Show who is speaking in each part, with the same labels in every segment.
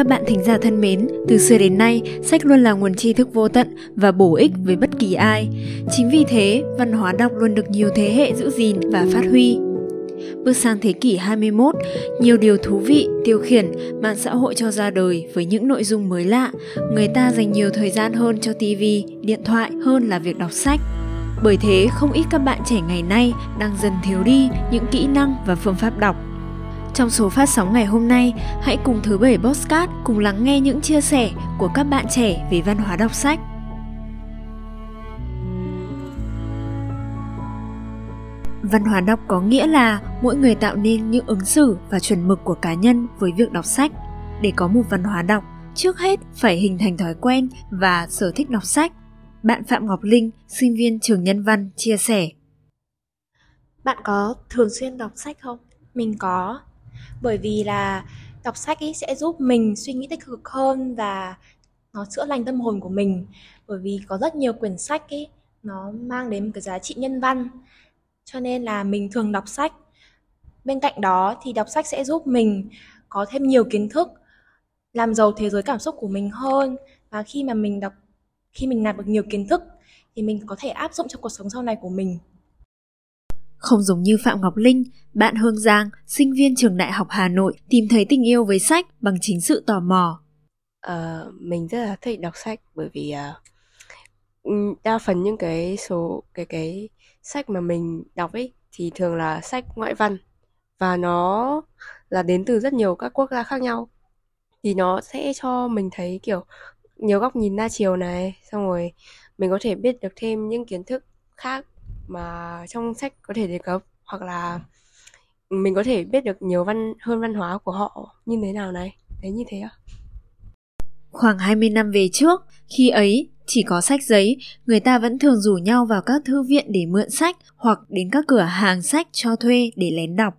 Speaker 1: Các bạn thính giả thân mến, từ xưa đến nay, sách luôn là nguồn tri thức vô tận và bổ ích với bất kỳ ai. Chính vì thế, văn hóa đọc luôn được nhiều thế hệ giữ gìn và phát huy. Bước sang thế kỷ 21, nhiều điều thú vị, tiêu khiển, mạng xã hội cho ra đời với những nội dung mới lạ. Người ta dành nhiều thời gian hơn cho TV, điện thoại hơn là việc đọc sách. Bởi thế, không ít các bạn trẻ ngày nay đang dần thiếu đi những kỹ năng và phương pháp đọc. Trong số phát sóng ngày hôm nay, hãy cùng thứ bảy Postcard cùng lắng nghe những chia sẻ của các bạn trẻ về văn hóa đọc sách. Văn hóa đọc có nghĩa là mỗi người tạo nên những ứng xử và chuẩn mực của cá nhân với việc đọc sách. Để có một văn hóa đọc, trước hết phải hình thành thói quen và sở thích đọc sách. Bạn Phạm Ngọc Linh, sinh viên trường Nhân văn, chia sẻ.
Speaker 2: Bạn có thường xuyên đọc sách không?
Speaker 3: Mình có, bởi vì là đọc sách ấy sẽ giúp mình suy nghĩ tích cực hơn và nó chữa lành tâm hồn của mình. Bởi vì có rất nhiều quyển sách ấy nó mang đến một cái giá trị nhân văn. Cho nên là mình thường đọc sách. Bên cạnh đó thì đọc sách sẽ giúp mình có thêm nhiều kiến thức, làm giàu thế giới cảm xúc của mình hơn. Và khi mà mình đọc, khi mình nạp được nhiều kiến thức thì mình có thể áp dụng trong cuộc sống sau này của mình
Speaker 1: không giống như Phạm Ngọc Linh, bạn Hương Giang, sinh viên trường Đại học Hà Nội tìm thấy tình yêu với sách bằng chính sự tò mò.
Speaker 4: À, mình rất là thích đọc sách bởi vì uh, đa phần những cái số cái cái sách mà mình đọc ấy thì thường là sách ngoại văn và nó là đến từ rất nhiều các quốc gia khác nhau thì nó sẽ cho mình thấy kiểu nhiều góc nhìn đa chiều này xong rồi mình có thể biết được thêm những kiến thức khác mà trong sách có thể đề cập hoặc là mình có thể biết được nhiều văn hơn văn hóa của họ như thế nào này đấy như thế ạ
Speaker 1: Khoảng 20 năm về trước, khi ấy chỉ có sách giấy, người ta vẫn thường rủ nhau vào các thư viện để mượn sách hoặc đến các cửa hàng sách cho thuê để lén đọc.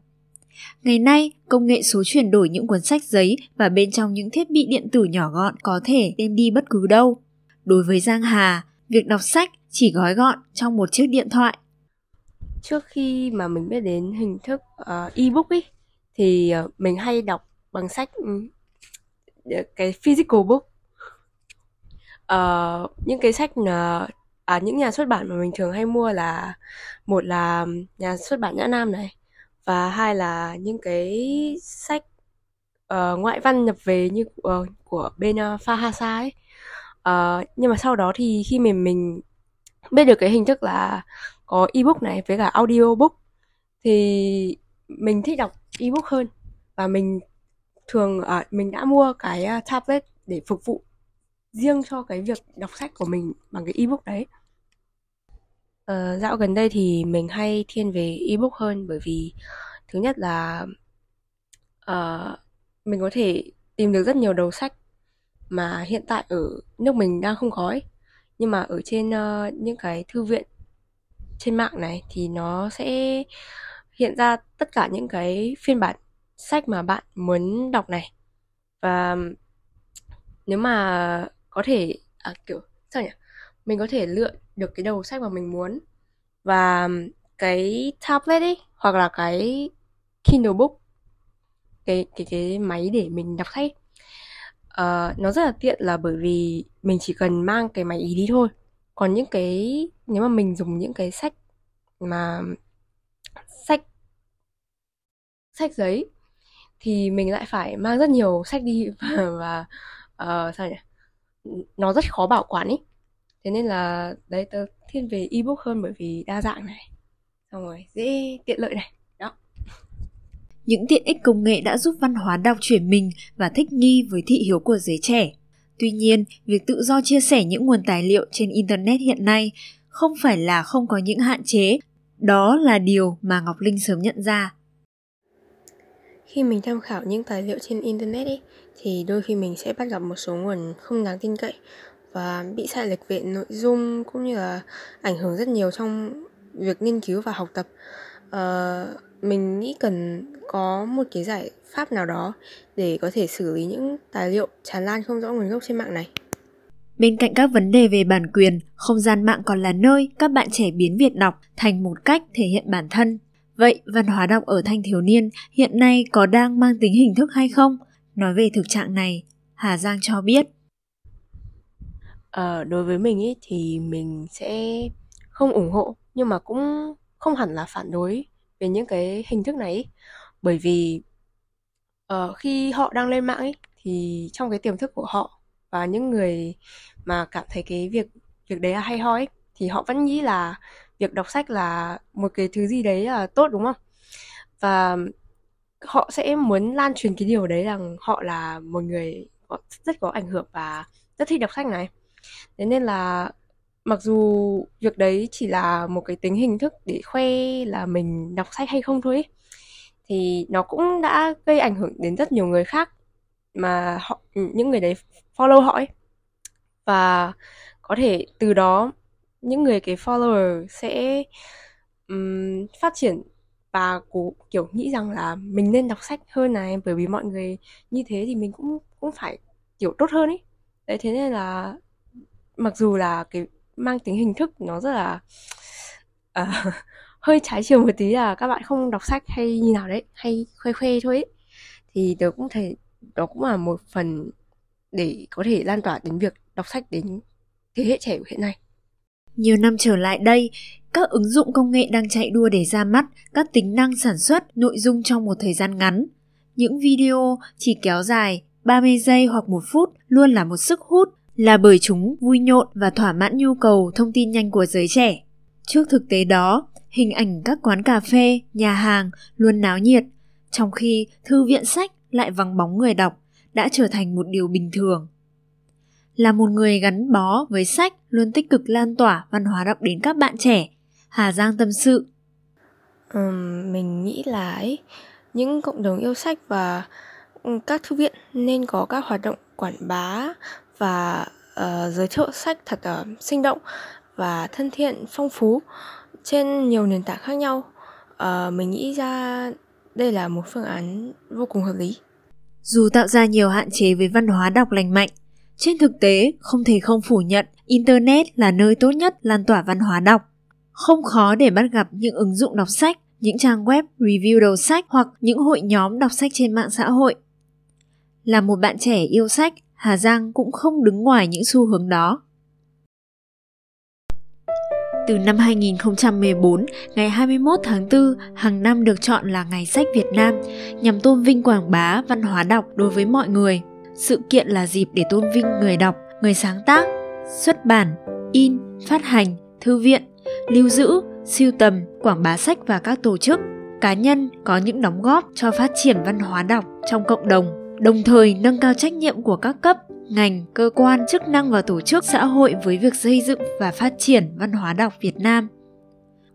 Speaker 1: Ngày nay, công nghệ số chuyển đổi những cuốn sách giấy và bên trong những thiết bị điện tử nhỏ gọn có thể đem đi bất cứ đâu. Đối với Giang Hà, việc đọc sách chỉ gói gọn trong một chiếc điện thoại.
Speaker 4: Trước khi mà mình biết đến hình thức uh, ebook ấy thì uh, mình hay đọc bằng sách uh, cái physical book. Uh, những cái sách uh, à, những nhà xuất bản mà mình thường hay mua là một là nhà xuất bản Nhã Nam này và hai là những cái sách uh, ngoại văn nhập về như uh, của bên uh, Fahasa ấy. Uh, nhưng mà sau đó thì khi mình mình biết được cái hình thức là có ebook này với cả audiobook thì mình thích đọc ebook hơn. Và mình thường à, mình đã mua cái à, tablet để phục vụ riêng cho cái việc đọc sách của mình bằng cái ebook đấy. Ờ, dạo gần đây thì mình hay thiên về ebook hơn bởi vì thứ nhất là uh, mình có thể tìm được rất nhiều đầu sách mà hiện tại ở nước mình đang không có ấy. Nhưng mà ở trên uh, những cái thư viện trên mạng này thì nó sẽ hiện ra tất cả những cái phiên bản sách mà bạn muốn đọc này. Và nếu mà có thể à, kiểu sao nhỉ? Mình có thể lựa được cái đầu sách mà mình muốn. Và cái tablet ấy hoặc là cái Kindle book cái cái cái máy để mình đọc sách uh, nó rất là tiện là bởi vì mình chỉ cần mang cái máy ý đi thôi còn những cái nếu mà mình dùng những cái sách mà sách sách giấy thì mình lại phải mang rất nhiều sách đi và, và uh, sao nhỉ? Nó rất khó bảo quản ý. Thế nên là đấy tớ thiên về ebook hơn bởi vì đa dạng này. Xong rồi dễ tiện lợi này đó.
Speaker 1: Những tiện ích công nghệ đã giúp văn hóa đọc chuyển mình và thích nghi với thị hiếu của giới trẻ tuy nhiên việc tự do chia sẻ những nguồn tài liệu trên internet hiện nay không phải là không có những hạn chế. Đó là điều mà ngọc linh sớm nhận ra.
Speaker 4: Khi mình tham khảo những tài liệu trên internet ấy, thì đôi khi mình sẽ bắt gặp một số nguồn không đáng tin cậy và bị sai lệch về nội dung cũng như là ảnh hưởng rất nhiều trong việc nghiên cứu và học tập uh, mình nghĩ cần có một cái giải pháp nào đó để có thể xử lý những tài liệu tràn lan không rõ nguồn gốc trên mạng này
Speaker 1: Bên cạnh các vấn đề về bản quyền, không gian mạng còn là nơi các bạn trẻ biến Việt đọc thành một cách thể hiện bản thân. Vậy, văn hóa đọc ở thanh thiếu niên hiện nay có đang mang tính hình thức hay không? Nói về thực trạng này, Hà Giang cho biết.
Speaker 4: Ờ, đối với mình ý, thì mình sẽ không ủng hộ nhưng mà cũng không hẳn là phản đối về những cái hình thức này bởi vì uh, khi họ đang lên mạng ấy thì trong cái tiềm thức của họ và những người mà cảm thấy cái việc việc đấy là hay ho ấy thì họ vẫn nghĩ là việc đọc sách là một cái thứ gì đấy là tốt đúng không? Và họ sẽ muốn lan truyền cái điều đấy rằng họ là một người rất có ảnh hưởng và rất thích đọc sách này. Thế nên là mặc dù việc đấy chỉ là một cái tính hình thức để khoe là mình đọc sách hay không thôi ấy, thì nó cũng đã gây ảnh hưởng đến rất nhiều người khác mà họ những người đấy follow họ ấy. Và có thể từ đó những người cái follower sẽ um, phát triển và cố kiểu nghĩ rằng là mình nên đọc sách hơn này bởi vì mọi người như thế thì mình cũng cũng phải kiểu tốt hơn ấy. Đấy thế nên là mặc dù là cái mang tính hình thức nó rất là uh, hơi trái chiều một tí là các bạn không đọc sách hay như nào đấy hay khoe khoe thôi ấy. thì tớ cũng thấy đó cũng là một phần để có thể lan tỏa đến việc đọc sách đến thế hệ trẻ của hiện nay
Speaker 1: nhiều năm trở lại đây, các ứng dụng công nghệ đang chạy đua để ra mắt các tính năng sản xuất nội dung trong một thời gian ngắn. Những video chỉ kéo dài 30 giây hoặc một phút luôn là một sức hút là bởi chúng vui nhộn và thỏa mãn nhu cầu thông tin nhanh của giới trẻ. Trước thực tế đó, hình ảnh các quán cà phê, nhà hàng luôn náo nhiệt, trong khi thư viện sách lại vắng bóng người đọc đã trở thành một điều bình thường. Là một người gắn bó với sách luôn tích cực lan tỏa văn hóa đọc đến các bạn trẻ, Hà Giang tâm sự.
Speaker 4: Um, mình nghĩ là ấy, những cộng đồng yêu sách và các thư viện nên có các hoạt động quảng bá và uh, giới thiệu sách thật uh, sinh động và thân thiện phong phú trên nhiều nền tảng khác nhau. Uh, mình nghĩ ra đây là một phương án vô cùng hợp lý.
Speaker 1: Dù tạo ra nhiều hạn chế với văn hóa đọc lành mạnh trên thực tế không thể không phủ nhận internet là nơi tốt nhất lan tỏa văn hóa đọc. Không khó để bắt gặp những ứng dụng đọc sách những trang web review đầu sách hoặc những hội nhóm đọc sách trên mạng xã hội. Là một bạn trẻ yêu sách Hà Giang cũng không đứng ngoài những xu hướng đó. Từ năm 2014, ngày 21 tháng 4 hàng năm được chọn là Ngày sách Việt Nam nhằm tôn vinh quảng bá văn hóa đọc đối với mọi người. Sự kiện là dịp để tôn vinh người đọc, người sáng tác, xuất bản, in, phát hành, thư viện, lưu giữ, siêu tầm, quảng bá sách và các tổ chức, cá nhân có những đóng góp cho phát triển văn hóa đọc trong cộng đồng đồng thời nâng cao trách nhiệm của các cấp, ngành, cơ quan, chức năng và tổ chức xã hội với việc xây dựng và phát triển văn hóa đọc Việt Nam.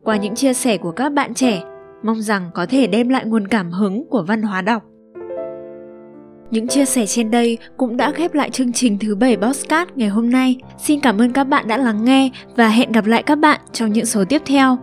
Speaker 1: Qua những chia sẻ của các bạn trẻ, mong rằng có thể đem lại nguồn cảm hứng của văn hóa đọc. Những chia sẻ trên đây cũng đã khép lại chương trình thứ 7 Bosscat ngày hôm nay. Xin cảm ơn các bạn đã lắng nghe và hẹn gặp lại các bạn trong những số tiếp theo.